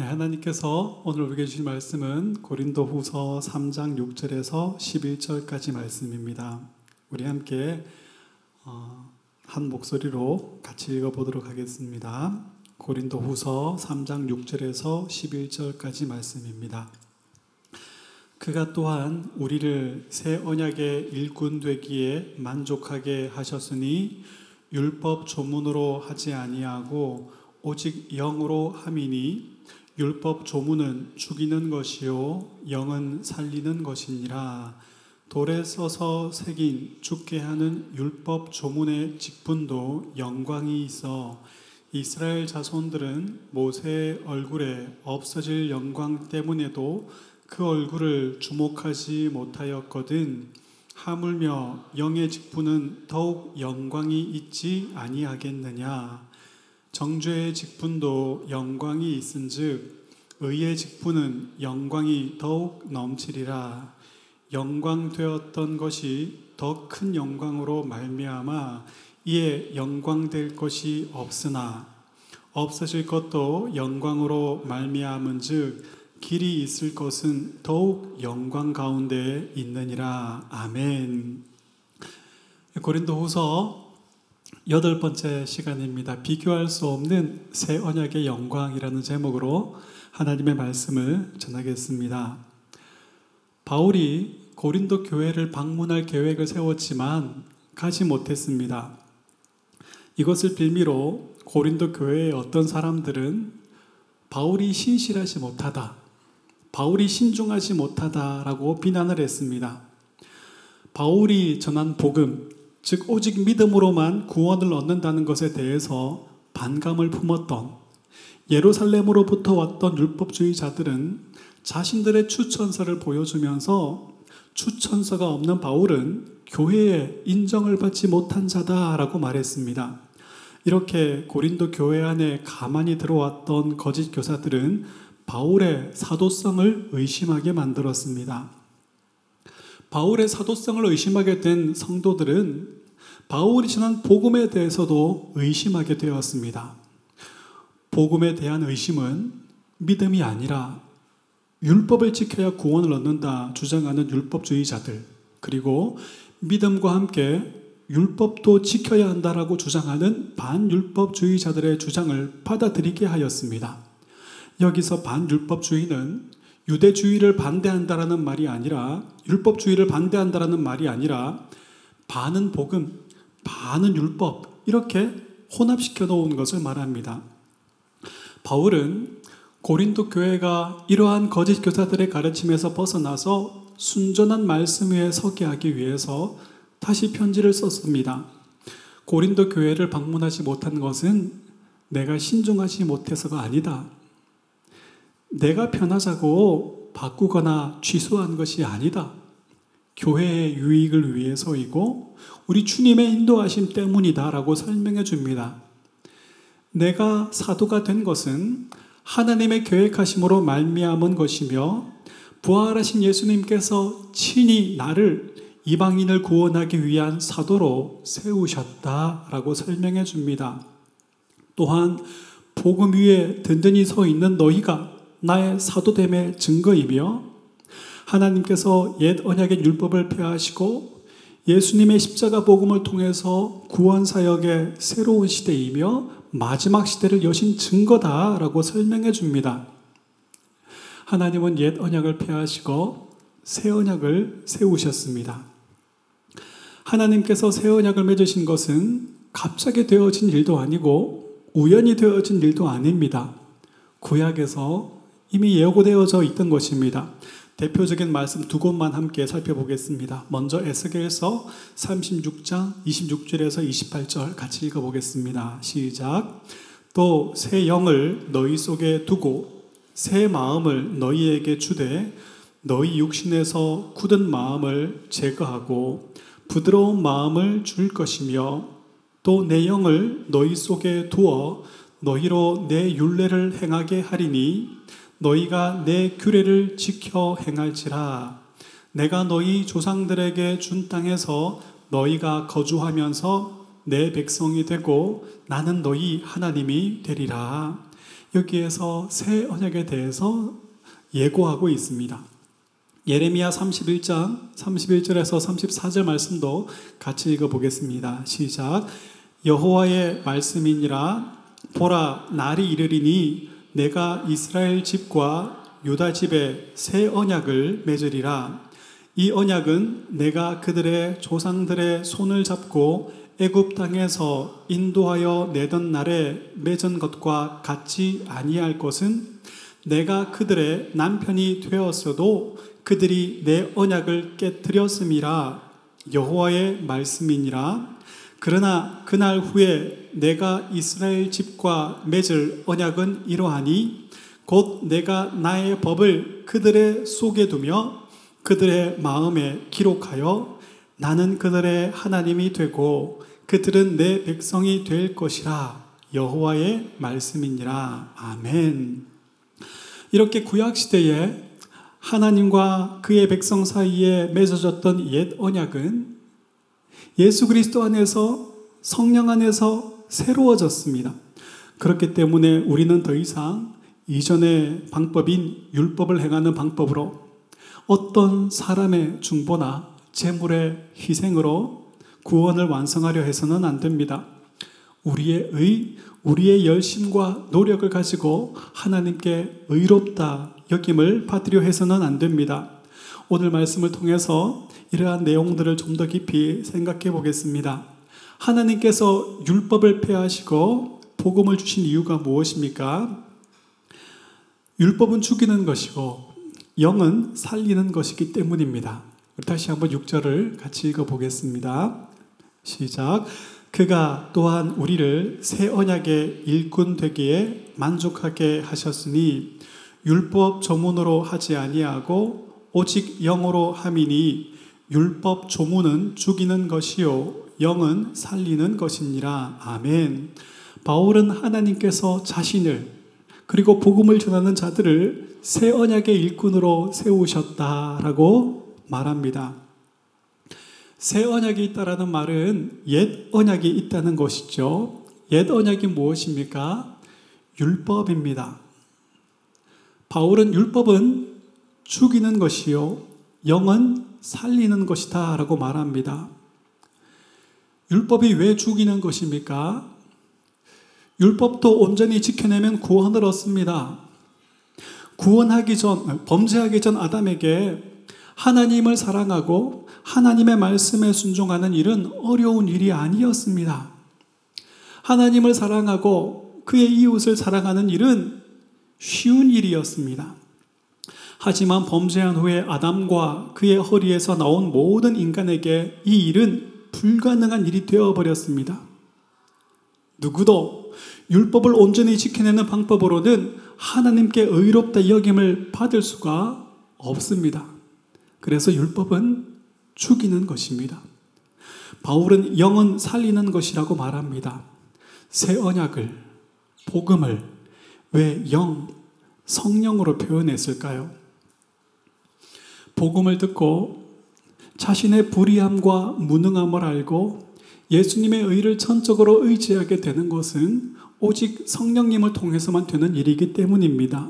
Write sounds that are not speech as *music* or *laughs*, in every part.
네, 하나님께서 오늘 우리에게 주신 말씀은 고린도 후서 3장 6절에서 11절까지 말씀입니다. 우리 함께 어, 한 목소리로 같이 읽어보도록 하겠습니다. 고린도 후서 3장 6절에서 11절까지 말씀입니다. 그가 또한 우리를 새 언약의 일꾼 되기에 만족하게 하셨으니 율법 조문으로 하지 아니하고 오직 영으로 함이니 율법 조문은 죽이는 것이요 영은 살리는 것이니라. 돌에 써서 새긴 죽게 하는 율법 조문의 직분도 영광이 있어. 이스라엘 자손들은 모세의 얼굴에 없어질 영광 때문에도 그 얼굴을 주목하지 못하였거든. 하물며 영의 직분은 더욱 영광이 있지 아니하겠느냐? 정죄의 직분도 영광이 있은즉 의의 직분은 영광이 더욱 넘치리라 영광 되었던 것이 더 큰 영광으로 말미암아 이에 영광될 것이 없으나 없어질 것도 영광으로 말미암은즉 길이 있을 것은 더욱 영광 가운데 있느니라 아멘. 고린도후서 여덟 번째 시간입니다. 비교할 수 없는 새 언약의 영광이라는 제목으로 하나님의 말씀을 전하겠습니다. 바울이 고린도 교회를 방문할 계획을 세웠지만 가지 못했습니다. 이것을 빌미로 고린도 교회의 어떤 사람들은 바울이 신실하지 못하다, 바울이 신중하지 못하다라고 비난을 했습니다. 바울이 전한 복음, 즉 오직 믿음으로만 구원을 얻는다는 것에 대해서 반감을 품었던 예루살렘으로부터 왔던 율법주의자들은 자신들의 추천서를 보여주면서 추천서가 없는 바울은 교회에 인정을 받지 못한 자다라고 말했습니다. 이렇게 고린도 교회 안에 가만히 들어왔던 거짓 교사들은 바울의 사도성을 의심하게 만들었습니다. 바울의 사도성을 의심하게 된 성도들은 바울이 전한 복음에 대해서도 의심하게 되었습니다. 복음에 대한 의심은 믿음이 아니라 율법을 지켜야 구원을 얻는다 주장하는 율법주의자들, 그리고 믿음과 함께 율법도 지켜야 한다라고 주장하는 반율법주의자들의 주장을 받아들이게 하였습니다. 여기서 반율법주의는 유대주의를 반대한다라는 말이 아니라 율법주의를 반대한다라는 말이 아니라 반은 복음, 반은 율법 이렇게 혼합시켜 놓은 것을 말합니다. 바울은 고린도 교회가 이러한 거짓 교사들의 가르침에서 벗어나서 순전한 말씀 위에 서게 하기 위해서 다시 편지를 썼습니다. 고린도 교회를 방문하지 못한 것은 내가 신중하지 못해서가 아니다. 내가 편하자고 바꾸거나 취소한 것이 아니다. 교회의 유익을 위해서이고 우리 주님의 인도하심 때문이다라고 설명해 줍니다. 내가 사도가 된 것은 하나님의 계획하심으로 말미암은 것이며 부활하신 예수님께서 친히 나를 이방인을 구원하기 위한 사도로 세우셨다라고 설명해 줍니다. 또한 복음 위에 든든히 서 있는 너희가 나의 사도됨의 증거이며 하나님께서 옛 언약의 율법을 폐하시고 예수님의 십자가 복음을 통해서 구원 사역의 새로운 시대이며 마지막 시대를 여신 증거다라고 설명해 줍니다. 하나님은 옛 언약을 폐하시고 새 언약을 세우셨습니다. 하나님께서 새 언약을 맺으신 것은 갑자기 되어진 일도 아니고 우연히 되어진 일도 아닙니다. 구약에서 이미 예고되어져 있던 것입니다. 대표적인 말씀 두 곳만 함께 살펴보겠습니다. 먼저 에스겔서 36장 26절에서 28절 같이 읽어보겠습니다. 시작. 또 새 영을 너희 속에 두고 새 마음을 너희에게 주되 너희 육신에서 굳은 마음을 제거하고 부드러운 마음을 줄 것이며 또 내 영을 너희 속에 두어 너희로 내 율례를 행하게 하리니 너희가 내 규례를 지켜 행할지라 내가 너희 조상들에게 준 땅에서 너희가 거주하면서 내 백성이 되고 나는 너희 하나님이 되리라 여기에서 새 언약에 대해서 예고하고 있습니다. 예레미야 31장 31절에서 34절 말씀도 같이 읽어 보겠습니다. 시작. 여호와의 말씀이니라 보라 날이 이르리니 내가 이스라엘 집과 유다 집에 새 언약을 맺으리라. 이 언약은 내가 그들의 조상들의 손을 잡고 애굽 땅에서 인도하여 내던 날에 맺은 것과 같지 아니할 것은 내가 그들의 남편이 되었어도 그들이 내 언약을 깨뜨렸음이라. 여호와의 말씀이니라 그러나 그날 후에 내가 이스라엘 집과 맺을 언약은 이러하니 곧 내가 나의 법을 그들의 속에 두며 그들의 마음에 기록하여 나는 그들의 하나님이 되고 그들은 내 백성이 될 것이라 여호와의 말씀이니라 아멘. 이렇게 구약 시대에 하나님과 그의 백성 사이에 맺어졌던 옛 언약은 예수 그리스도 안에서 성령 안에서 새로워졌습니다. 그렇기 때문에 우리는 더 이상 이전의 방법인 율법을 행하는 방법으로 어떤 사람의 중보나 재물의 희생으로 구원을 완성하려 해서는 안 됩니다. 우리의 의, 우리의 열심과 노력을 가지고 하나님께 의롭다 여김을 받으려 해서는 안 됩니다. 오늘 말씀을 통해서 이러한 내용들을 좀 더 깊이 생각해 보겠습니다. 하나님께서 율법을 폐하시고 복음을 주신 이유가 무엇입니까? 율법은 죽이는 것이고 영은 살리는 것이기 때문입니다. 다시 한번 6절을 같이 읽어 보겠습니다. 시작. 그가 또한 우리를 새 언약의 일꾼 되기에 만족하게 하셨으니 율법 조문으로 하지 아니하고 오직 영으로 함이니 율법 조문은 죽이는 것이요 영은 살리는 것이니라 아멘. 바울은 하나님께서 자신을 그리고 복음을 전하는 자들을 새 언약의 일꾼으로 세우셨다라고 말합니다. 새 언약이 있다라는 말은 옛 언약이 있다는 것이죠. 옛 언약이 무엇입니까? 율법입니다. 바울은 율법은 죽이는 것이요 영은 살리는 것이다 라고 말합니다. 율법이 왜 죽이는 것입니까? 율법도 온전히 지켜내면 구원을 얻습니다. 구원하기 전, 범죄하기 전 아담에게 하나님을 사랑하고 하나님의 말씀에 순종하는 일은 어려운 일이 아니었습니다. 하나님을 사랑하고 그의 이웃을 사랑하는 일은 쉬운 일이었습니다. 하지만 범죄한 후에 아담과 그의 허리에서 나온 모든 인간에게 이 일은 불가능한 일이 되어버렸습니다. 누구도 율법을 온전히 지켜내는 방법으로는 하나님께 의롭다 여김을 받을 수가 없습니다. 그래서 율법은 죽이는 것입니다. 바울은 영은 살리는 것이라고 말합니다. 새 언약을, 복음을 왜 영, 성령으로 표현했을까요? 복음을 듣고 자신의 불의함과 무능함을 알고 예수님의 의를 전적으로 의지하게 되는 것은 오직 성령님을 통해서만 되는 일이기 때문입니다.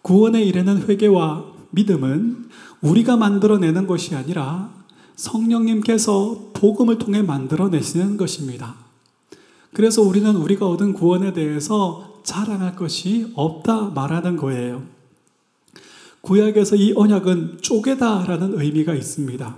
구원에 이르는 회개와 믿음은 우리가 만들어내는 것이 아니라 성령님께서 복음을 통해 만들어내시는 것입니다. 그래서 우리는 우리가 얻은 구원에 대해서 자랑할 것이 없다 말하는 거예요. 구약에서 이 언약은 쪼개다라는 의미가 있습니다.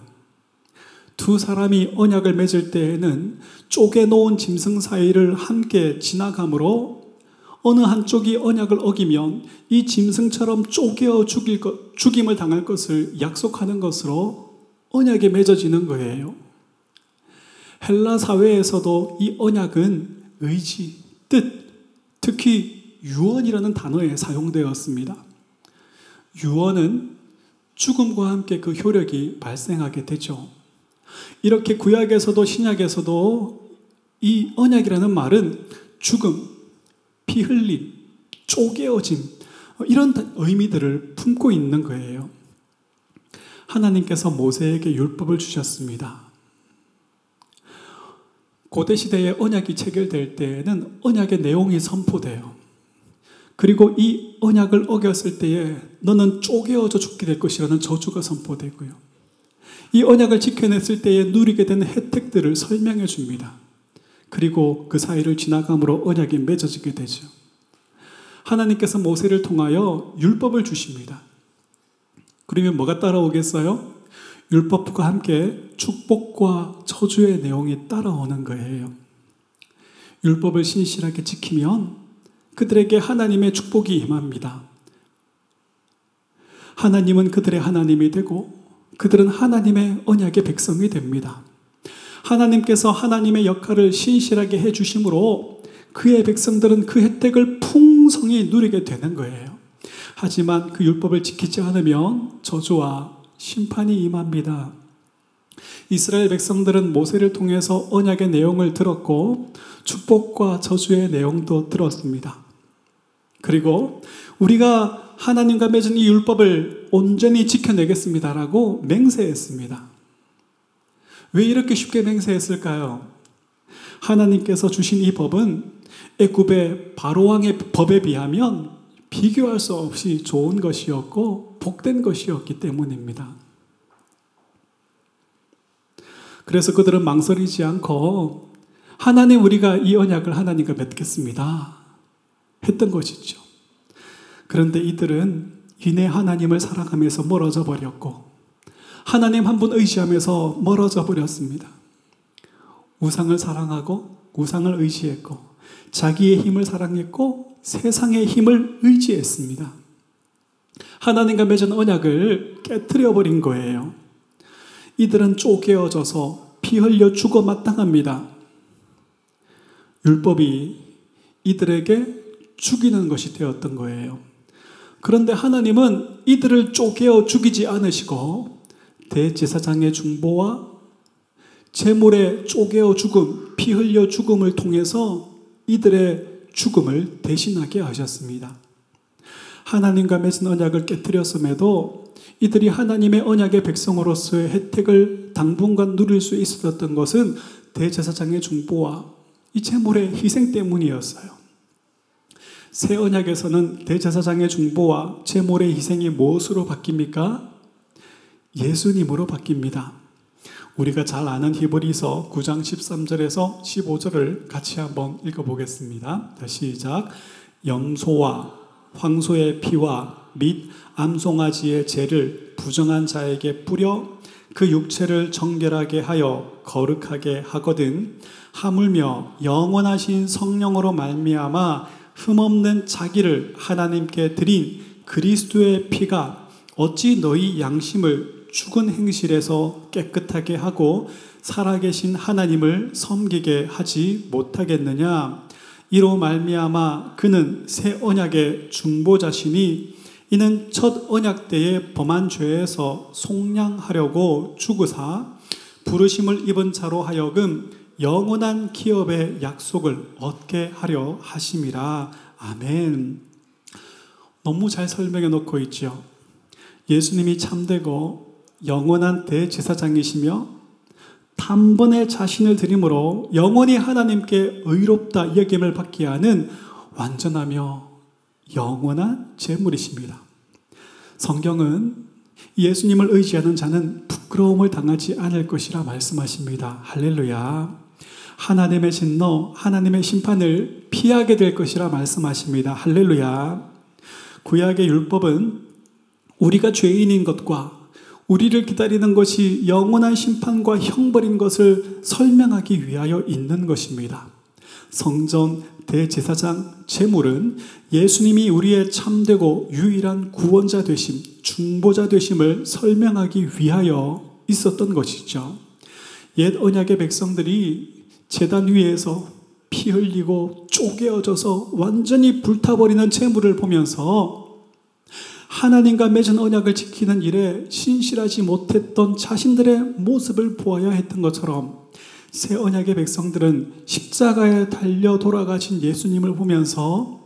두 사람이 언약을 맺을 때에는 쪼개놓은 짐승 사이를 함께 지나가므로 어느 한쪽이 언약을 어기면 이 짐승처럼 쪼개어 죽일 것, 죽임을 당할 것을 약속하는 것으로 언약이 맺어지는 거예요. 헬라 사회에서도 이 언약은 의지, 뜻, 특히 유언이라는 단어에 사용되었습니다. 유언은 죽음과 함께 그 효력이 발생하게 되죠. 이렇게 구약에서도 신약에서도 이 언약이라는 말은 죽음, 피 흘림, 쪼개어짐, 이런 의미들을 품고 있는 거예요. 하나님께서 모세에게 율법을 주셨습니다. 고대 시대에 언약이 체결될 때에는 언약의 내용이 선포돼요. 그리고 이 언약을 어겼을 때에 너는 쪼개어져 죽게 될 것이라는 저주가 선포되고요. 이 언약을 지켜냈을 때에 누리게 되는 혜택들을 설명해 줍니다. 그리고 그 사이를 지나감으로 언약이 맺어지게 되죠. 하나님께서 모세를 통하여 율법을 주십니다. 그러면 뭐가 따라오겠어요? 율법과 함께 축복과 저주의 내용이 따라오는 거예요. 율법을 신실하게 지키면 그들에게 하나님의 축복이 임합니다. 하나님은 그들의 하나님이 되고 그들은 하나님의 언약의 백성이 됩니다. 하나님께서 하나님의 역할을 신실하게 해주심으로 그의 백성들은 그 혜택을 풍성히 누리게 되는 거예요. 하지만 그 율법을 지키지 않으면 저주와 심판이 임합니다. 이스라엘 백성들은 모세를 통해서 언약의 내용을 들었고 축복과 저주의 내용도 들었습니다. 그리고 우리가 하나님과 맺은 이 율법을 온전히 지켜내겠습니다라고 맹세했습니다. 왜 이렇게 쉽게 맹세했을까요? 하나님께서 주신 이 법은 애굽의 바로왕의 법에 비하면 비교할 수 없이 좋은 것이었고 복된 것이었기 때문입니다. 그래서 그들은 망설이지 않고 하나님 우리가 이 언약을 하나님과 맺겠습니다. 했던 것이죠. 그런데 이들은 이내 하나님을 살아가면서 멀어져 버렸고 하나님 한 분 의지하면서 멀어져 버렸습니다. 우상을 사랑하고 우상을 의지했고 자기의 힘을 사랑했고 세상의 힘을 의지했습니다. 하나님과 맺은 언약을 깨뜨려 버린 거예요. 이들은 쪼개어져서 피 흘려 죽어 마땅합니다. 율법이 이들에게 죽이는 것이 되었던 거예요. 그런데 하나님은 이들을 쪼개어 죽이지 않으시고 대제사장의 중보와 제물의 쪼개어 죽음, 피 흘려 죽음을 통해서 이들의 죽음을 대신하게 하셨습니다. 하나님과 맺은 언약을 깨뜨렸음에도 이들이 하나님의 언약의 백성으로서의 혜택을 당분간 누릴 수 있었던 것은 대제사장의 중보와 이 제물의 희생 때문이었어요. 새 언약에서는 대제사장의 중보와 제물의 희생이 무엇으로 바뀝니까? 예수님으로 바뀝니다. 우리가 잘 아는 히브리서 9장 13절에서 15절을 같이 한번 읽어보겠습니다. 시작. 염소와 황소의 피와 및 암송아지의 죄를 부정한 자에게 뿌려 그 육체를 정결하게 하여 거룩하게 하거든 하물며 영원하신 성령으로 말미암아 흠없는 자기를 하나님께 드린 그리스도의 피가 어찌 너희 양심을 죽은 행실에서 깨끗하게 하고 살아계신 하나님을 섬기게 하지 못하겠느냐? 이로 말미암아 그는 새 언약의 중보자시니 이는 첫 언약 때에 범한 죄에서 속량하려고 죽으사 부르심을 입은 자로 하여금 영원한 기업의 약속을 얻게 하려 하심이라. 아멘. 너무 잘 설명해 놓고 있죠. 예수님이 참되고 영원한 대제사장이시며 단번에 자신을 드림으로 영원히 하나님께 의롭다 여김을 받게 하는 완전하며 영원한 제물이십니다. 성경은 예수님을 의지하는 자는 부끄러움을 당하지 않을 것이라 말씀하십니다. 할렐루야. 하나님의 진노, 하나님의 심판을 피하게 될 것이라 말씀하십니다. 할렐루야. 구약의 율법은 우리가 죄인인 것과 우리를 기다리는 것이 영원한 심판과 형벌인 것을 설명하기 위하여 있는 것입니다. 성전, 대제사장, 제물은 예수님이 우리의 참되고 유일한 구원자 되심, 중보자 되심을 설명하기 위하여 있었던 것이죠. 옛 언약의 백성들이 재단 위에서 피 흘리고 쪼개어져서 완전히 불타버리는 재물을 보면서 하나님과 맺은 언약을 지키는 일에 신실하지 못했던 자신들의 모습을 보아야 했던 것처럼 새 언약의 백성들은 십자가에 달려 돌아가신 예수님을 보면서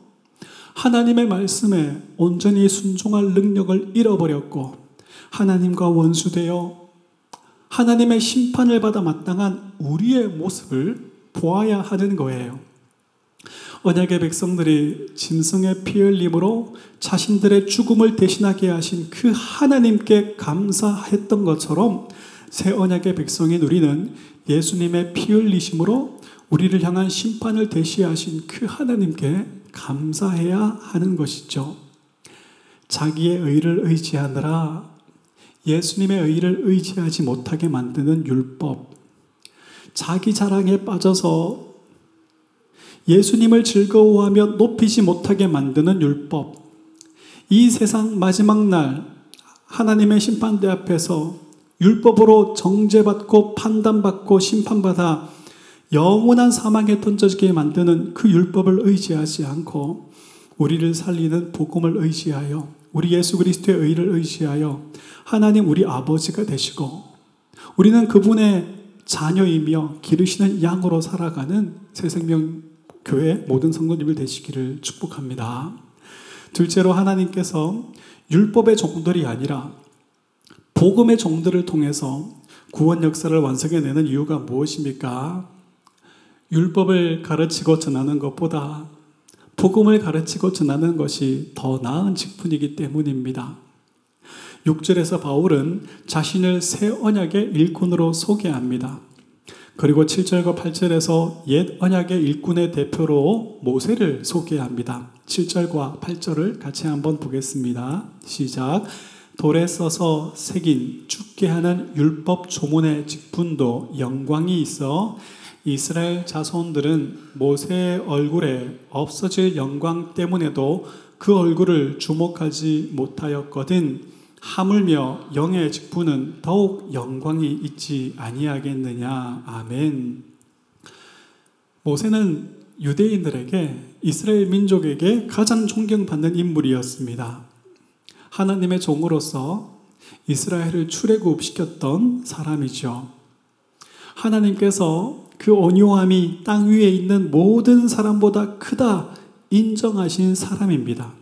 하나님의 말씀에 온전히 순종할 능력을 잃어버렸고 하나님과 원수되어 하나님의 심판을 받아 마땅한 우리의 모습을 보아야 하는 거예요. 언약의 백성들이 짐승의 피 흘림으로 자신들의 죽음을 대신하게 하신 그 하나님께 감사했던 것처럼 새 언약의 백성인 우리는 예수님의 피 흘리심으로 우리를 향한 심판을 대시하신 그 하나님께 감사해야 하는 것이죠. 자기의 의를 의지하느라 예수님의 의를 의지하지 못하게 만드는 율법, 자기 자랑에 빠져서 예수님을 즐거워하며 높이지 못하게 만드는 율법, 이 세상 마지막 날 하나님의 심판대 앞에서 율법으로 정죄받고 판단받고 심판받아 영원한 사망에 던져지게 만드는 그 율법을 의지하지 않고 우리를 살리는 복음을 의지하여 우리 예수 그리스도의 의를 의지하여 하나님 우리 아버지가 되시고 우리는 그분의 자녀이며 기르시는 양으로 살아가는 새 생명 교회 모든 성도님을 되시기를 축복합니다. 둘째로 하나님께서 율법의 종들이 아니라 복음의 종들을 통해서 구원 역사를 완성해내는 이유가 무엇입니까? 율법을 가르치고 전하는 것보다 복음을 가르치고 전하는 것이 더 나은 직분이기 때문입니다. 6절에서 바울은 자신을 새 언약의 일꾼으로 소개합니다. 그리고 7절과 8절에서 옛 언약의 일꾼의 대표로 모세를 소개합니다. 7절과 8절을 같이 한번 보겠습니다. 시작. 돌에 써서 새긴 죽게 하는 율법 조문의 직분도 영광이 있어 이스라엘 자손들은 모세의 얼굴에 없어질 영광 때문에도 그 얼굴을 주목하지 못하였거든 하물며 영의 직분은 더욱 영광이 있지 아니하겠느냐 아멘. 모세는 유대인들에게 이스라엘 민족에게 가장 존경받는 인물이었습니다. 하나님의 종으로서 이스라엘을 출애굽시켰던 사람이죠. 하나님께서 그 온유함이 땅 위에 있는 모든 사람보다 크다 인정하신 사람입니다.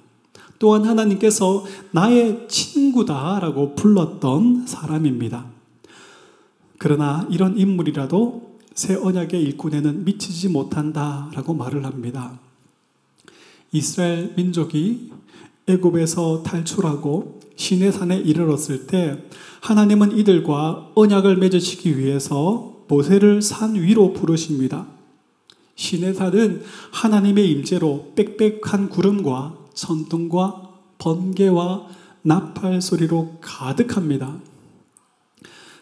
또한 하나님께서 나의 친구다라고 불렀던 사람입니다. 그러나 이런 인물이라도 새 언약의 일꾼에는 미치지 못한다라고 말을 합니다. 이스라엘 민족이 애굽에서 탈출하고 시내산에 이르렀을 때 하나님은 이들과 언약을 맺으시기 위해서 모세를 산 위로 부르십니다. 시내산은 하나님의 임재로 빽빽한 구름과 천둥과 번개와 나팔 소리로 가득합니다.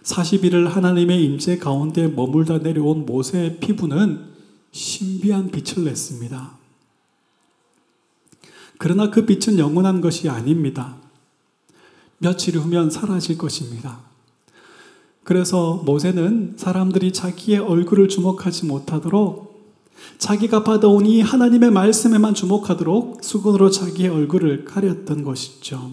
40일을 하나님의 임재 가운데 머물다 내려온 모세의 피부는 신비한 빛을 냈습니다. 그러나 그 빛은 영원한 것이 아닙니다. 며칠 후면 사라질 것입니다. 그래서 모세는 사람들이 자기의 얼굴을 주목하지 못하도록 자기가 받아온 이 하나님의 말씀에만 주목하도록 수건으로 자기의 얼굴을 가렸던 것이죠.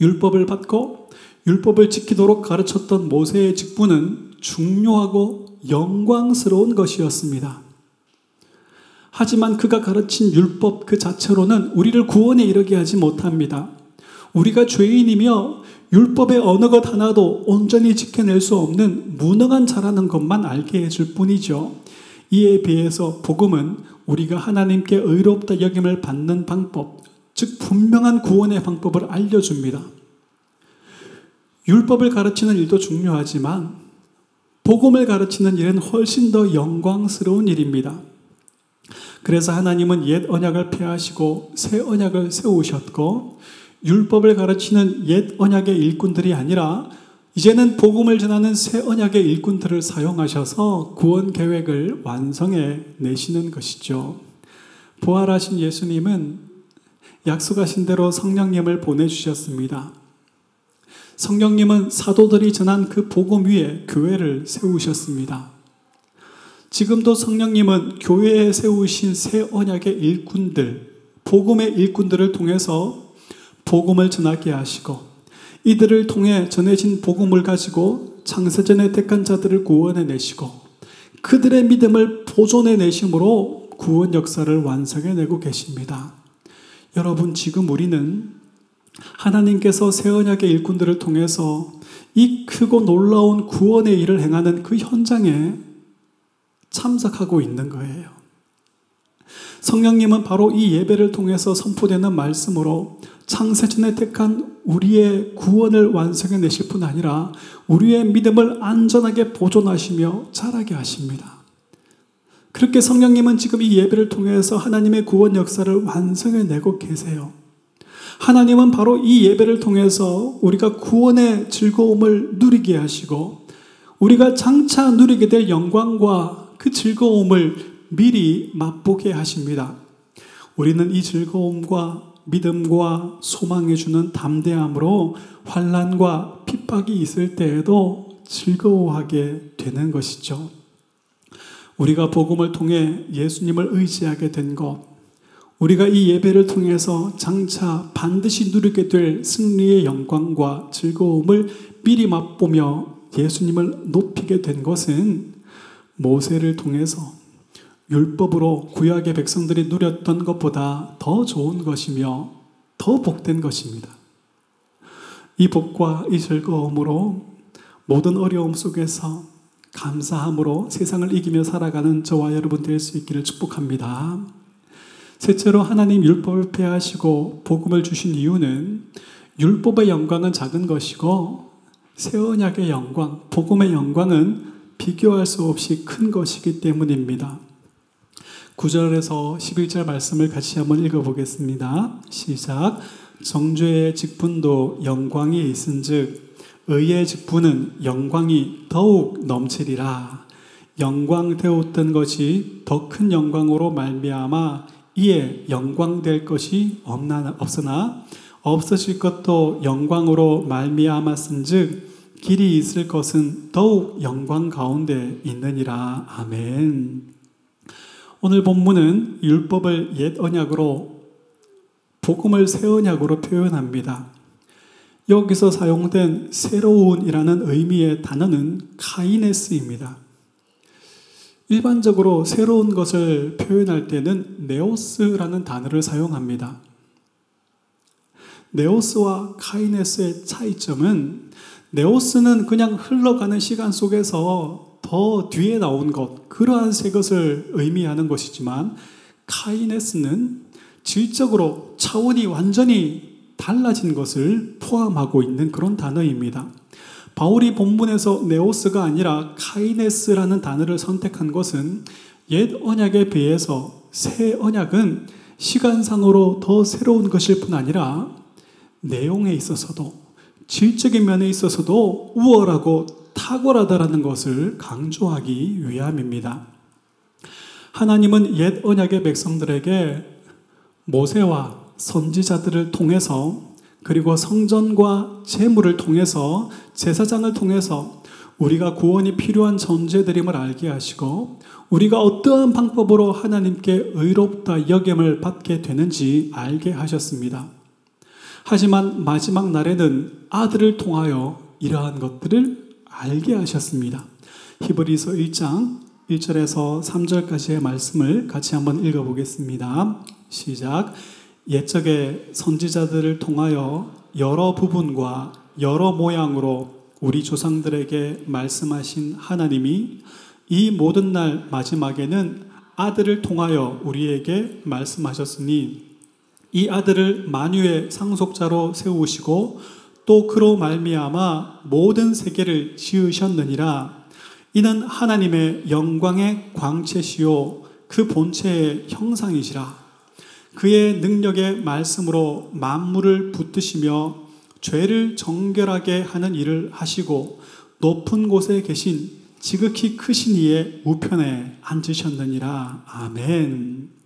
율법을 받고 율법을 지키도록 가르쳤던 모세의 직분은 중요하고 영광스러운 것이었습니다. 하지만 그가 가르친 율법 그 자체로는 우리를 구원에 이르게 하지 못합니다. 우리가 죄인이며 율법의 어느 것 하나도 온전히 지켜낼 수 없는 무능한 자라는 것만 알게 해줄 뿐이죠. 이에 비해서 복음은 우리가 하나님께 의롭다 여김을 받는 방법, 즉 분명한 구원의 방법을 알려줍니다. 율법을 가르치는 일도 중요하지만 복음을 가르치는 일은 훨씬 더 영광스러운 일입니다. 그래서 하나님은 옛 언약을 폐하시고 새 언약을 세우셨고 율법을 가르치는 옛 언약의 일꾼들이 아니라 이제는 복음을 전하는 새 언약의 일꾼들을 사용하셔서 구원 계획을 완성해 내시는 것이죠. 부활하신 예수님은 약속하신 대로 성령님을 보내주셨습니다. 성령님은 사도들이 전한 그 복음 위에 교회를 세우셨습니다. 지금도 성령님은 교회에 세우신 새 언약의 일꾼들, 복음의 일꾼들을 통해서 복음을 전하게 하시고 이들을 통해 전해진 복음을 가지고 창세전에 택한 자들을 구원해 내시고 그들의 믿음을 보존해 내심으로 구원 역사를 완성해 내고 계십니다. 여러분 지금 우리는 하나님께서 새 언약의 일꾼들을 통해서 이 크고 놀라운 구원의 일을 행하는 그 현장에 참석하고 있는 거예요. 성령님은 바로 이 예배를 통해서 선포되는 말씀으로 창세전에 택한 우리의 구원을 완성해 내실 뿐 아니라 우리의 믿음을 안전하게 보존하시며 자라게 하십니다. 그렇게 성령님은 지금 이 예배를 통해서 하나님의 구원 역사를 완성해 내고 계세요. 하나님은 바로 이 예배를 통해서 우리가 구원의 즐거움을 누리게 하시고 우리가 장차 누리게 될 영광과 그 즐거움을 미리 맛보게 하십니다. 우리는 이 즐거움과 믿음과 소망해 주는 담대함으로 환란과 핍박이 있을 때에도 즐거워하게 되는 것이죠. 우리가 복음을 통해 예수님을 의지하게 된 것, 우리가 이 예배를 통해서 장차 반드시 누리게 될 승리의 영광과 즐거움을 미리 맛보며 예수님을 높이게 된 것은 모세를 통해서 율법으로 구약의 백성들이 누렸던 것보다 더 좋은 것이며 더 복된 것입니다. 이 복과 이 즐거움으로 모든 어려움 속에서 감사함으로 세상을 이기며 살아가는 저와 여러분 될 수 있기를 축복합니다. 셋째로 하나님 율법을 폐하시고 복음을 주신 이유는 율법의 영광은 작은 것이고 새 언약의 영광, 복음의 영광은 비교할 수 없이 큰 것이기 때문입니다. 9절에서 11절 말씀을 같이 한번 읽어보겠습니다. 시작. 정죄의 직분도 영광이 있은즉 의의 직분은 영광이 더욱 넘치리라. 영광 되었던 것이 더 큰 영광으로 말미암아 이에 영광 될 것이 없나 없으나 없어질 것도 영광으로 말미암았은즉 길이 있을 것은 더욱 영광 가운데 있느니라. 아멘. 오늘 본문은 율법을 옛 언약으로 복음을 새 언약으로 표현합니다. 여기서 사용된 새로운이라는 의미의 단어는 카이네스입니다. 일반적으로 새로운 것을 표현할 때는 네오스라는 단어를 사용합니다. 네오스와 카이네스의 차이점은 네오스는 그냥 흘러가는 시간 속에서 더 뒤에 나온 것, 그러한 새 것을 의미하는 것이지만 카이네스는 질적으로 차원이 완전히 달라진 것을 포함하고 있는 그런 단어입니다. 바울이 본문에서 네오스가 아니라 카이네스라는 단어를 선택한 것은 옛 언약에 비해서 새 언약은 시간상으로 더 새로운 것일 뿐 아니라 내용에 있어서도 질적인 면에 있어서도 우월하고 탁월하다라는 것을 강조하기 위함입니다. 하나님은 옛 언약의 백성들에게 모세와 선지자들을 통해서 그리고 성전과 제물을 통해서 제사장을 통해서 우리가 구원이 필요한 존재들임을 알게 하시고 우리가 어떠한 방법으로 하나님께 의롭다 여김을 받게 되는지 알게 하셨습니다. 하지만 마지막 날에는 아들을 통하여 이러한 것들을 알게 하셨습니다. 히브리서 1장 1절에서 3절까지의 말씀을 같이 한번 읽어보겠습니다. 시작. 옛적의 선지자들을 통하여 여러 부분과 여러 모양으로 우리 조상들에게 말씀하신 하나님이 이 모든 날 마지막에는 아들을 통하여 우리에게 말씀하셨으니 이 아들을 만유의 상속자로 세우시고 또 그로 말미암아 모든 세계를 지으셨느니라. 이는 하나님의 영광의 광채시요 그 본체의 형상이시라. 그의 능력의 말씀으로 만물을 붙드시며 죄를 정결하게 하는 일을 하시고 높은 곳에 계신 지극히 크신 이의 우편에 앉으셨느니라. 아멘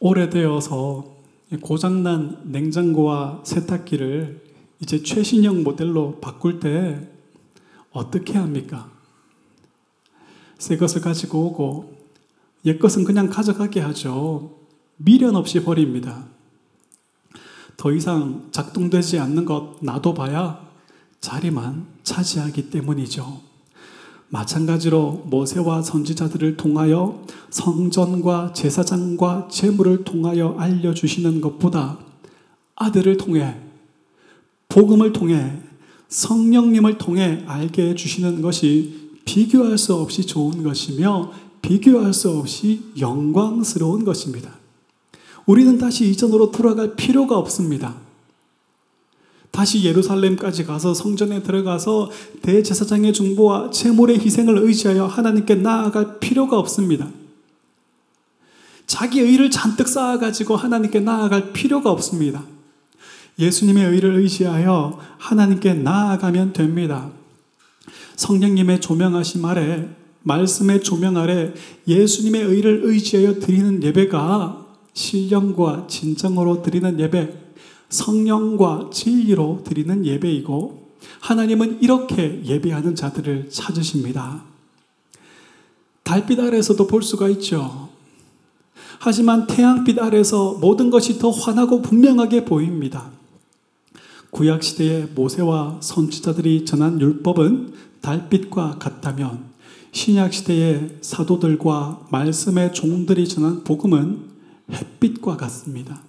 오래되어서 고장난 냉장고와 세탁기를 이제 최신형 모델로 바꿀 때 어떻게 합니까? 새 것을 가지고 오고 옛 것은 그냥 가져가게 하죠. 미련 없이 버립니다. 더 이상 작동되지 않는 것 놔둬봐야 자리만 차지하기 때문이죠. 마찬가지로 모세와 선지자들을 통하여 성전과 제사장과 제물을 통하여 알려주시는 것보다 아들을 통해 복음을 통해 성령님을 통해 알게 해주시는 것이 비교할 수 없이 좋은 것이며 비교할 수 없이 영광스러운 것입니다. 우리는 다시 이전으로 돌아갈 필요가 없습니다. 다시 예루살렘까지 가서 성전에 들어가서 대제사장의 중보와 제물의 희생을 의지하여 하나님께 나아갈 필요가 없습니다. 자기 의를 잔뜩 쌓아가지고 하나님께 나아갈 필요가 없습니다. 예수님의 의를 의지하여 하나님께 나아가면 됩니다. 성령님의 조명하심 아래, 말씀의 조명 아래 예수님의 의를 의지하여 드리는 예배가 신령과 진정으로 드리는 예배, 성령과 진리로 드리는 예배이고, 하나님은 이렇게 예배하는 자들을 찾으십니다. 달빛 아래서도 볼 수가 있죠. 하지만 태양빛 아래서 모든 것이 더 환하고 분명하게 보입니다. 구약 시대의 모세와 선지자들이 전한 율법은 달빛과 같다면 신약 시대의 사도들과 말씀의 종들이 전한 복음은 햇빛과 같습니다.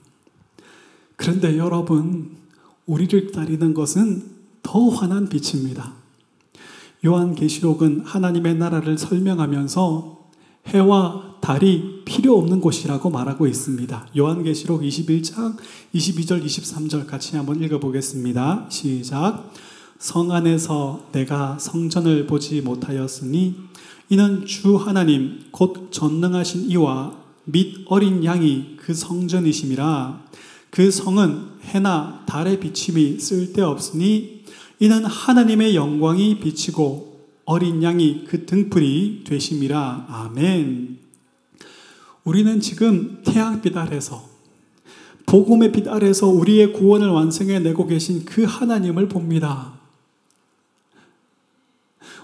그런데 여러분, 우리를 기다리는 것은 더 환한 빛입니다. 요한계시록은 하나님의 나라를 설명하면서 해와 달이 필요 없는 곳이라고 말하고 있습니다. 요한계시록 21장 22절 23절 같이 한번 읽어보겠습니다. 시작. 성 안에서 내가 성전을 보지 못하였으니 이는 주 하나님 곧 전능하신 이와 및 어린 양이 그 성전이심이라 그 성은 해나 달의 비침이 쓸데없으니 이는 하나님의 영광이 비치고 어린 양이 그 등불이 되심이라. 아멘. 우리는 지금 태양빛 아래서 복음의 빛 아래서 우리의 구원을 완성해 내고 계신 그 하나님을 봅니다.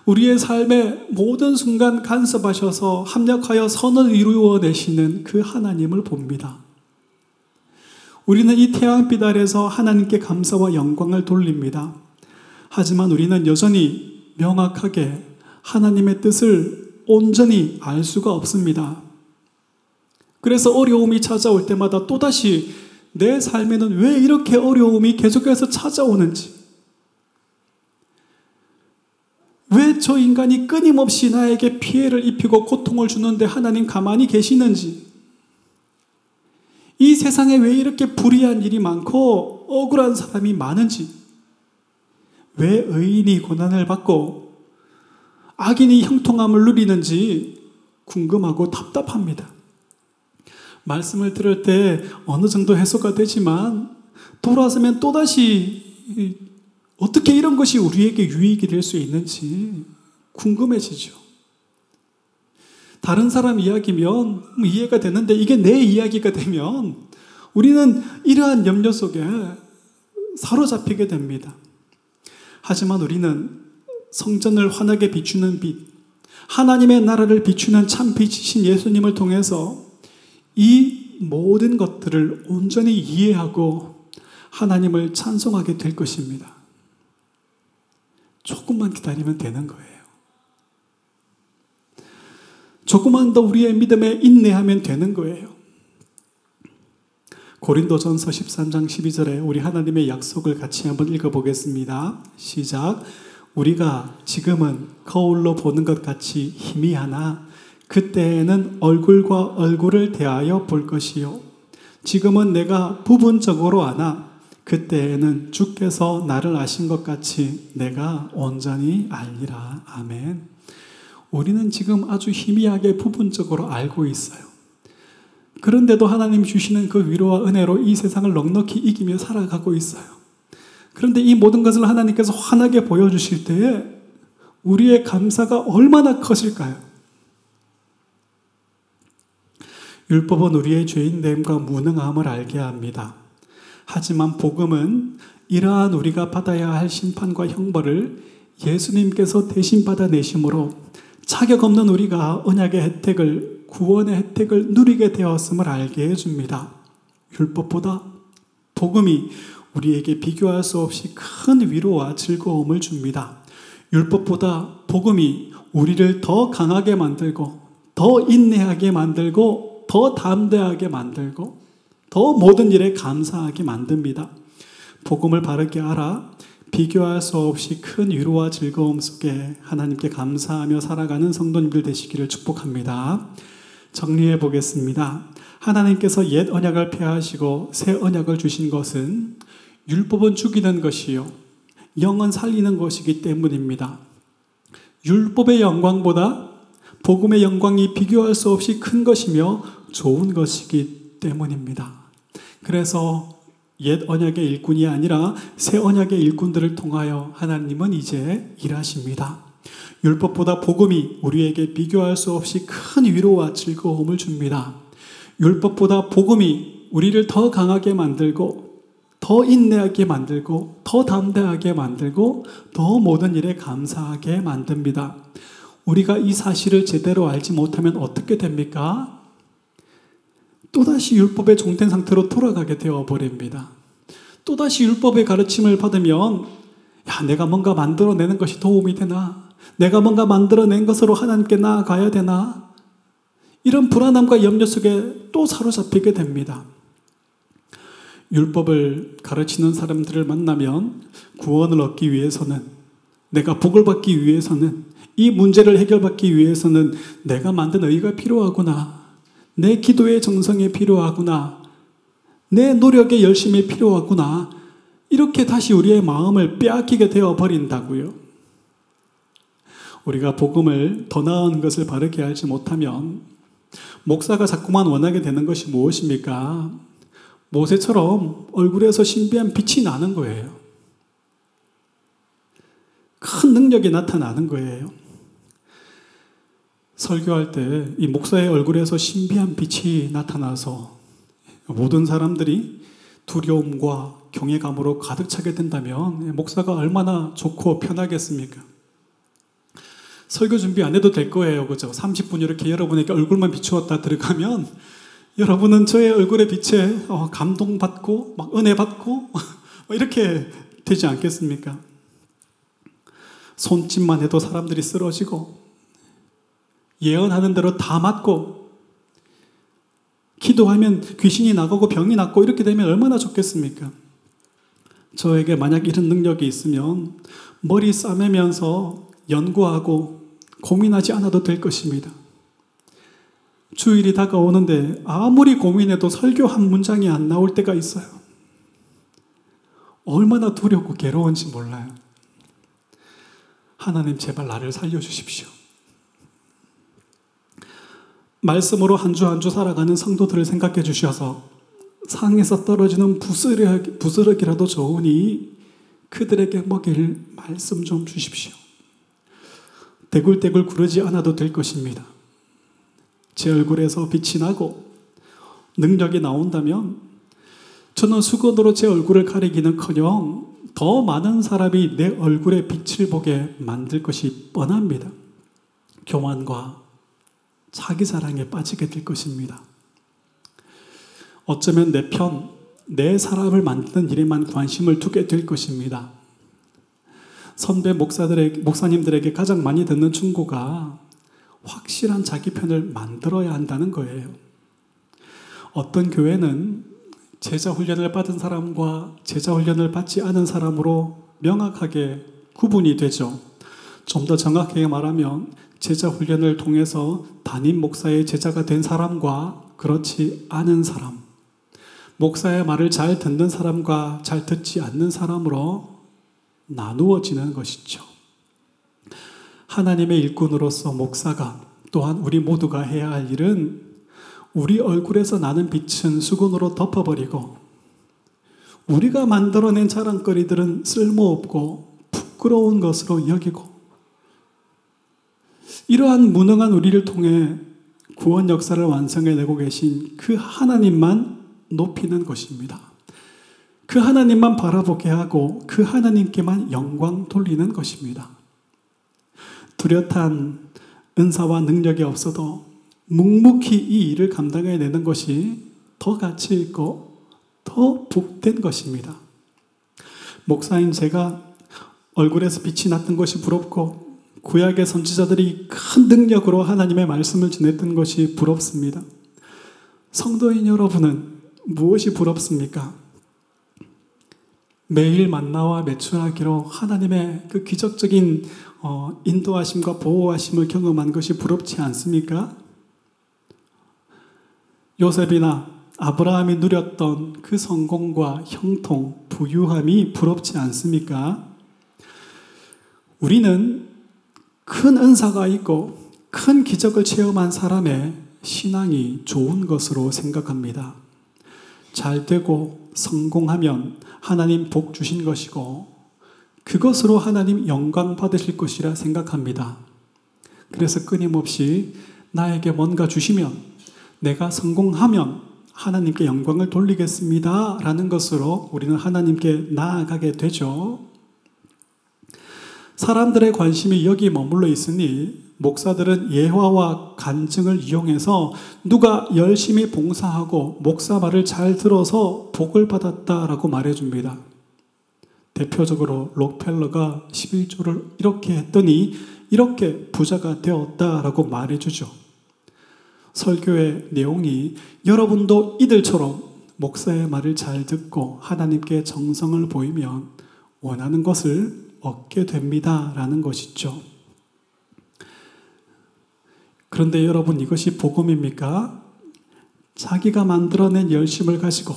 우리의 삶의 모든 순간 간섭하셔서 합력하여 선을 이루어 내시는 그 하나님을 봅니다. 우리는 이 태양빛 아래서 하나님께 감사와 영광을 돌립니다. 하지만 우리는 여전히 명확하게 하나님의 뜻을 온전히 알 수가 없습니다. 그래서 어려움이 찾아올 때마다 또다시 내 삶에는 왜 이렇게 어려움이 계속해서 찾아오는지, 왜 저 인간이 끊임없이 나에게 피해를 입히고 고통을 주는데 하나님 가만히 계시는지, 이 세상에 왜 이렇게 불의한 일이 많고 억울한 사람이 많은지, 왜 의인이 고난을 받고 악인이 형통함을 누리는지 궁금하고 답답합니다. 말씀을 들을 때 어느 정도 해소가 되지만 돌아서면 또다시 어떻게 이런 것이 우리에게 유익이 될 수 있는지 궁금해지죠. 다른 사람 이야기면 이해가 되는데 이게 내 이야기가 되면 우리는 이러한 염려 속에 사로잡히게 됩니다. 하지만 우리는 성전을 환하게 비추는 빛, 하나님의 나라를 비추는 참 빛이신 예수님을 통해서 이 모든 것들을 온전히 이해하고 하나님을 찬송하게 될 것입니다. 조금만 기다리면 되는 거예요. 조금만 더 우리의 믿음에 인내하면 되는 거예요. 고린도전서 13장 12절에 우리 하나님의 약속을 같이 한번 읽어보겠습니다. 시작. 우리가 지금은 거울로 보는 것 같이 희미하나 그때에는 얼굴과 얼굴을 대하여 볼 것이요. 지금은 내가 부분적으로 아나 그때에는 주께서 나를 아신 것 같이 내가 온전히 알리라. 아멘. 우리는 지금 아주 희미하게 부분적으로 알고 있어요. 그런데도 하나님 주시는 그 위로와 은혜로 이 세상을 넉넉히 이기며 살아가고 있어요. 그런데 이 모든 것을 하나님께서 환하게 보여주실 때에 우리의 감사가 얼마나 커질까요? 율법은 우리의 죄인됨과 무능함을 알게 합니다. 하지만 복음은 이러한 우리가 받아야 할 심판과 형벌을 예수님께서 대신 받아내심으로 자격 없는 우리가 언약의 혜택을 구원의 혜택을 누리게 되었음을 알게 해줍니다. 율법보다 복음이 우리에게 비교할 수 없이 큰 위로와 즐거움을 줍니다. 율법보다 복음이 우리를 더 강하게 만들고, 더 인내하게 만들고, 더 담대하게 만들고, 더 모든 일에 감사하게 만듭니다. 복음을 바르게 알아 비교할 수 없이 큰 위로와 즐거움 속에 하나님께 감사하며 살아가는 성도님들 되시기를 축복합니다. 정리해 보겠습니다. 하나님께서 옛 언약을 폐하시고 새 언약을 주신 것은 율법은 죽이는 것이요. 영은 살리는 것이기 때문입니다. 율법의 영광보다 복음의 영광이 비교할 수 없이 큰 것이며 좋은 것이기 때문입니다. 그래서 옛 언약의 일꾼이 아니라 새 언약의 일꾼들을 통하여 하나님은 이제 일하십니다. 율법보다 복음이 우리에게 비교할 수 없이 큰 위로와 즐거움을 줍니다. 율법보다 복음이 우리를 더 강하게 만들고 더 인내하게 만들고 더 담대하게 만들고 더 모든 일에 감사하게 만듭니다. 우리가 이 사실을 제대로 알지 못하면 어떻게 됩니까? 또다시 율법의 종된 상태로 돌아가게 되어 버립니다. 또다시 율법의 가르침을 받으면 야, 내가 뭔가 만들어내는 것이 도움이 되나? 내가 뭔가 만들어낸 것으로 하나님께 나아가야 되나? 이런 불안함과 염려 속에 또 사로잡히게 됩니다. 율법을 가르치는 사람들을 만나면 구원을 얻기 위해서는 내가 복을 받기 위해서는 이 문제를 해결받기 위해서는 내가 만든 의가 필요하구나. 내 기도의 정성이 필요하구나. 내 노력의 열심이 필요하구나. 이렇게 다시 우리의 마음을 빼앗기게 되어 버린다고요. 우리가 복음을 더 나은 것을 바르게 알지 못하면 목사가 자꾸만 원하게 되는 것이 무엇입니까? 모세처럼 얼굴에서 신비한 빛이 나는 거예요. 큰 능력이 나타나는 거예요. 설교할 때 이 목사의 얼굴에서 신비한 빛이 나타나서 모든 사람들이 두려움과 경외감으로 가득 차게 된다면 목사가 얼마나 좋고 편하겠습니까? 설교 준비 안 해도 될 거예요. 그죠? 30분 이렇게 여러분에게 얼굴만 비추었다 들어가면 여러분은 저의 얼굴의 빛에 어, 감동받고 막 은혜 받고 *laughs* 이렇게 되지 않겠습니까? 손짓만 해도 사람들이 쓰러지고 예언하는 대로 다 맞고 기도하면 귀신이 나가고 병이 낫고 이렇게 되면 얼마나 좋겠습니까? 저에게 만약 이런 능력이 있으면 머리 싸매면서 연구하고 고민하지 않아도 될 것입니다. 주일이 다가오는데 아무리 고민해도 설교 한 문장이 안 나올 때가 있어요. 얼마나 두렵고 괴로운지 몰라요. 하나님 제발 나를 살려주십시오. 말씀으로 한 주 한 주 살아가는 성도들을 생각해 주셔서 상에서 떨어지는 부스러기, 부스러기라도 좋으니 그들에게 먹일 말씀 좀 주십시오. 대굴대굴 구르지 않아도 될 것입니다. 제 얼굴에서 빛이 나고 능력이 나온다면 저는 수건으로 제 얼굴을 가리기는 커녕 더 많은 사람이 내 얼굴에 빛을 보게 만들 것이 뻔합니다. 교만과 자기 사랑에 빠지게 될 것입니다. 어쩌면 내 편, 내 사람을 만드는 일에만 관심을 두게 될 것입니다. 선배 목사들의, 목사님들에게 가장 많이 듣는 충고가 확실한 자기 편을 만들어야 한다는 거예요. 어떤 교회는 제자 훈련을 받은 사람과 제자 훈련을 받지 않은 사람으로 명확하게 구분이 되죠. 좀 더 정확하게 말하면 제자 훈련을 통해서 담임 목사의 제자가 된 사람과 그렇지 않은 사람, 목사의 말을 잘 듣는 사람과 잘 듣지 않는 사람으로 나누어지는 것이죠. 하나님의 일꾼으로서 목사가 또한 우리 모두가 해야 할 일은 우리 얼굴에서 나는 빛은 수건으로 덮어버리고 우리가 만들어낸 자랑거리들은 쓸모없고 부끄러운 것으로 여기고 이러한 무능한 우리를 통해 구원 역사를 완성해내고 계신 그 하나님만 높이는 것입니다. 그 하나님만 바라보게 하고 그 하나님께만 영광 돌리는 것입니다. 뚜렷한 은사와 능력이 없어도 묵묵히 이 일을 감당해내는 것이 더 가치 있고 더 복된 것입니다. 목사인 제가 얼굴에서 빛이 났던 것이 부럽고 구약의 선지자들이 큰 능력으로 하나님의 말씀을 전했던 것이 부럽습니다. 성도인 여러분은 무엇이 부럽습니까? 매일 만나와 매출하기로 하나님의 그 기적적인 어, 인도하심과 보호하심을 경험한 것이 부럽지 않습니까? 요셉이나 아브라함이 누렸던 그 성공과 형통, 부유함이 부럽지 않습니까? 우리는 큰 은사가 있고 큰 기적을 체험한 사람의 신앙이 좋은 것으로 생각합니다. 잘 되고 성공하면 하나님 복 주신 것이고 그것으로 하나님 영광 받으실 것이라 생각합니다. 그래서 끊임없이 나에게 뭔가 주시면 내가 성공하면 하나님께 영광을 돌리겠습니다. 라는 것으로 우리는 하나님께 나아가게 되죠. 사람들의 관심이 여기 머물러 있으니 목사들은 예화와 간증을 이용해서 누가 열심히 봉사하고 목사 말을 잘 들어서 복을 받았다라고 말해줍니다. 대표적으로 록펠러가 11조를 이렇게 했더니 이렇게 부자가 되었다라고 말해주죠. 설교의 내용이 여러분도 이들처럼 목사의 말을 잘 듣고 하나님께 정성을 보이면 원하는 것을 얻게 됩니다. 라는 것이죠. 그런데 여러분 이것이 복음입니까? 자기가 만들어낸 열심을 가지고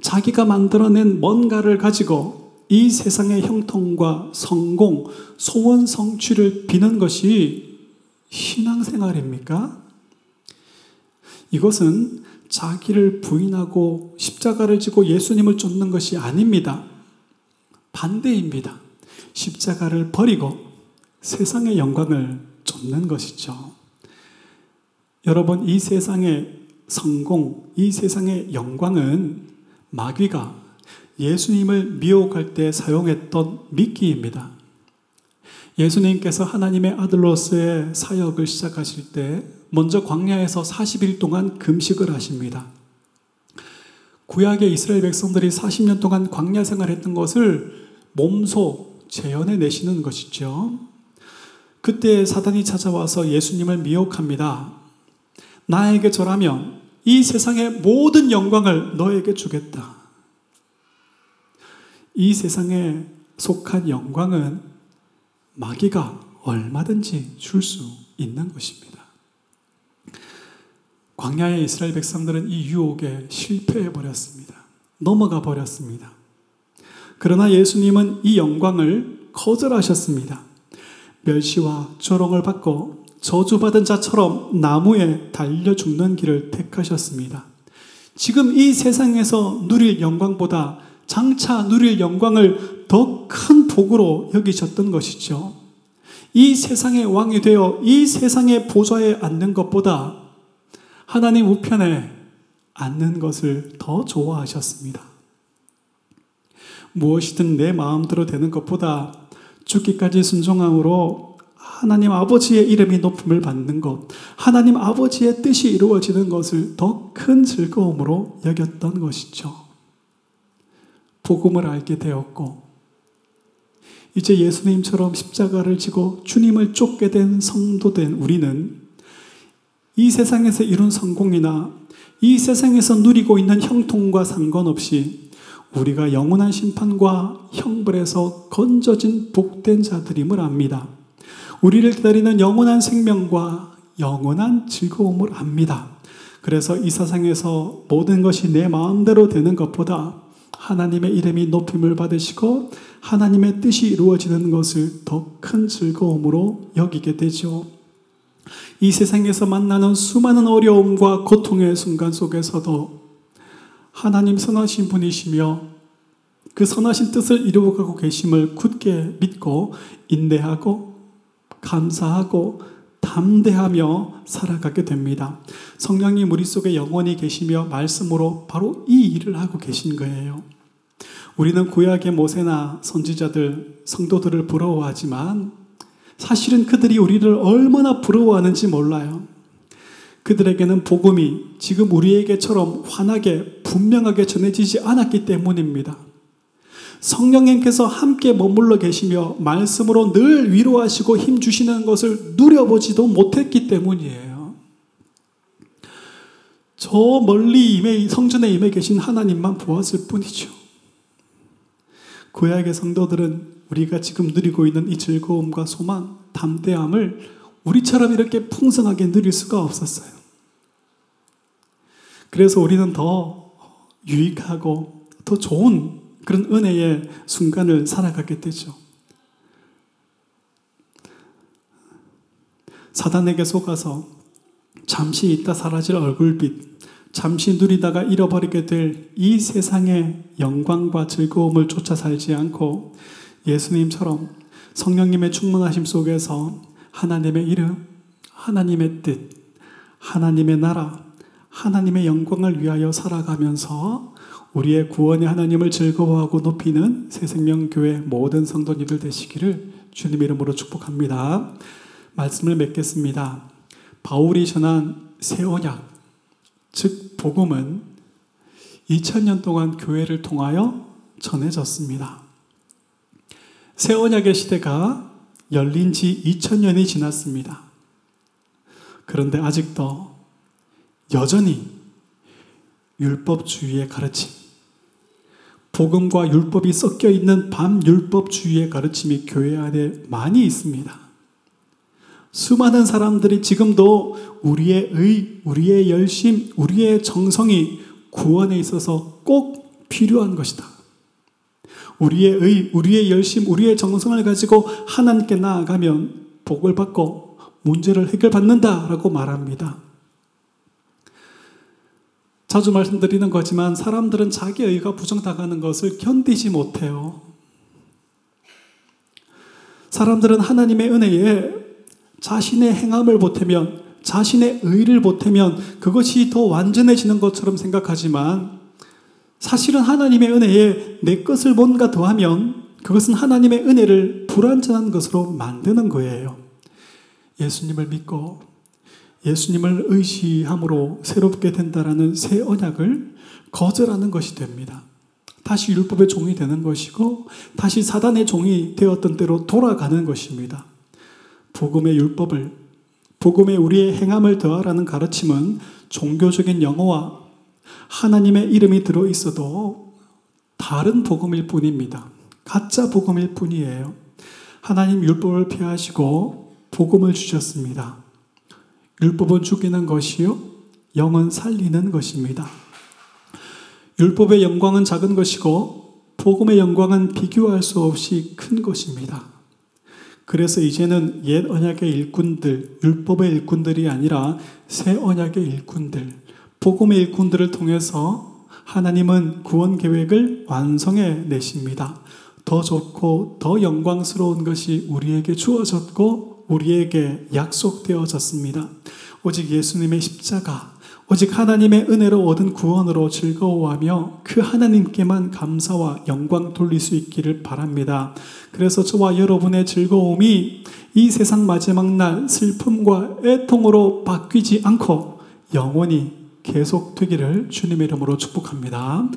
자기가 만들어낸 뭔가를 가지고 이 세상의 형통과 성공, 소원 성취를 비는 것이 신앙생활입니까? 이것은 자기를 부인하고 십자가를 지고 예수님을 쫓는 것이 아닙니다. 반대입니다. 십자가를 버리고 세상의 영광을 쫓는 것이죠. 여러분, 이 세상의 성공, 이 세상의 영광은 마귀가 예수님을 미혹할 때 사용했던 미끼입니다. 예수님께서 하나님의 아들로서의 사역을 시작하실 때 먼저 광야에서 40일 동안 금식을 하십니다. 구약의 이스라엘 백성들이 40년 동안 광야 생활했던 것을 몸소 재현해 내시는 것이죠. 그때 사단이 찾아와서 예수님을 미혹합니다. 나에게 절하면 이 세상의 모든 영광을 너에게 주겠다. 이 세상에 속한 영광은 마귀가 얼마든지 줄 수 있는 것입니다. 광야의 이스라엘 백성들은 이 유혹에 실패해 버렸습니다. 넘어가 버렸습니다. 그러나 예수님은 이 영광을 거절하셨습니다. 멸시와 조롱을 받고 저주받은 자처럼 나무에 달려 죽는 길을 택하셨습니다. 지금 이 세상에서 누릴 영광보다 장차 누릴 영광을 더 큰 복으로 여기셨던 것이죠. 이 세상의 왕이 되어 이 세상의 보좌에 앉는 것보다 하나님 우편에 앉는 것을 더 좋아하셨습니다. 무엇이든 내 마음대로 되는 것보다 죽기까지 순종함으로 하나님 아버지의 이름이 높음을 받는 것, 하나님 아버지의 뜻이 이루어지는 것을 더 큰 즐거움으로 여겼던 것이죠. 복음을 알게 되었고, 이제 예수님처럼 십자가를 지고 주님을 쫓게 된 성도된 우리는 이 세상에서 이룬 성공이나 이 세상에서 누리고 있는 형통과 상관없이 우리가 영원한 심판과 형벌에서 건져진 복된 자들임을 압니다. 우리를 기다리는 영원한 생명과 영원한 즐거움을 압니다. 그래서 이 세상에서 모든 것이 내 마음대로 되는 것보다 하나님의 이름이 높임을 받으시고 하나님의 뜻이 이루어지는 것을 더 큰 즐거움으로 여기게 되죠. 이 세상에서 만나는 수많은 어려움과 고통의 순간 속에서도 하나님 선하신 분이시며 그 선하신 뜻을 이루어가고 계심을 굳게 믿고 인내하고 감사하고 담대하며 살아가게 됩니다. 성령님 우리 속에 영원히 계시며 말씀으로 바로 이 일을 하고 계신 거예요. 우리는 구약의 모세나 선지자들, 성도들을 부러워하지만 사실은 그들이 우리를 얼마나 부러워하는지 몰라요. 그들에게는 복음이 지금 우리에게처럼 환하게 분명하게 전해지지 않았기 때문입니다. 성령님께서 함께 머물러 계시며 말씀으로 늘 위로하시고 힘 주시는 것을 누려보지도 못했기 때문이에요. 저 멀리 임해, 성전에 임해 계신 하나님만 보았을 뿐이죠. 구약의 성도들은 우리가 지금 누리고 있는 이 즐거움과 소망, 담대함을 우리처럼 이렇게 풍성하게 누릴 수가 없었어요. 그래서 우리는 더 유익하고 더 좋은 그런 은혜의 순간을 살아가게 되죠. 사단에게 속아서 잠시 있다 사라질 얼굴빛, 잠시 누리다가 잃어버리게 될 이 세상의 영광과 즐거움을 쫓아 살지 않고 예수님처럼 성령님의 충만하심 속에서 하나님의 이름, 하나님의 뜻, 하나님의 나라, 하나님의 영광을 위하여 살아가면서 우리의 구원의 하나님을 즐거워하고 높이는 새생명교회 모든 성도님들 되시기를 주님 이름으로 축복합니다. 말씀을 맺겠습니다. 바울이 전한 새 언약, 즉 복음은 2000년 동안 교회를 통하여 전해졌습니다. 새 언약의 시대가 열린 지 2000년이 지났습니다. 그런데 아직도 여전히 율법주의의 가르침, 복음과 율법이 섞여 있는 반율법주의의 가르침이 교회 안에 많이 있습니다. 수많은 사람들이 지금도 우리의 의, 우리의 열심, 우리의 정성이 구원에 있어서 꼭 필요한 것이다. 우리의 의, 우리의 열심, 우리의 정성을 가지고 하나님께 나아가면 복을 받고 문제를 해결받는다라고 말합니다. 자주 말씀드리는 거지만 사람들은 자기 의가 부정당하는 것을 견디지 못해요. 사람들은 하나님의 은혜에 자신의 행함을 보태면, 자신의 의를 보태면 그것이 더 완전해지는 것처럼 생각하지만 사실은 하나님의 은혜에 내 것을 뭔가 더하면 그것은 하나님의 은혜를 불완전한 것으로 만드는 거예요. 예수님을 믿고 예수님을 의시함으로 새롭게 된다라는 새 언약을 거절하는 것이 됩니다. 다시 율법의 종이 되는 것이고 다시 사단의 종이 되었던 대로 돌아가는 것입니다. 복음의 율법을 복음의 우리의 행함을 더하라는 가르침은 종교적인 영어와 하나님의 이름이 들어 있어도 다른 복음일 뿐입니다. 가짜 복음일 뿐이에요. 하나님 율법을 피하시고 복음을 주셨습니다. 율법은 죽이는 것이요 영은 살리는 것입니다. 율법의 영광은 작은 것이고 복음의 영광은 비교할 수 없이 큰 것입니다. 그래서 이제는 옛 언약의 일꾼들, 율법의 일꾼들이 아니라 새 언약의 일꾼들, 복음의 일꾼들을 통해서 하나님은 구원 계획을 완성해 내십니다. 더 좋고 더 영광스러운 것이 우리에게 주어졌고 우리에게 약속되어졌습니다. 오직 예수님의 십자가, 오직 하나님의 은혜로 얻은 구원으로 즐거워하며 그 하나님께만 감사와 영광 돌릴 수 있기를 바랍니다. 그래서 저와 여러분의 즐거움이 이 세상 마지막 날 슬픔과 애통으로 바뀌지 않고 영원히 계속되기를 주님의 이름으로 축복합니다.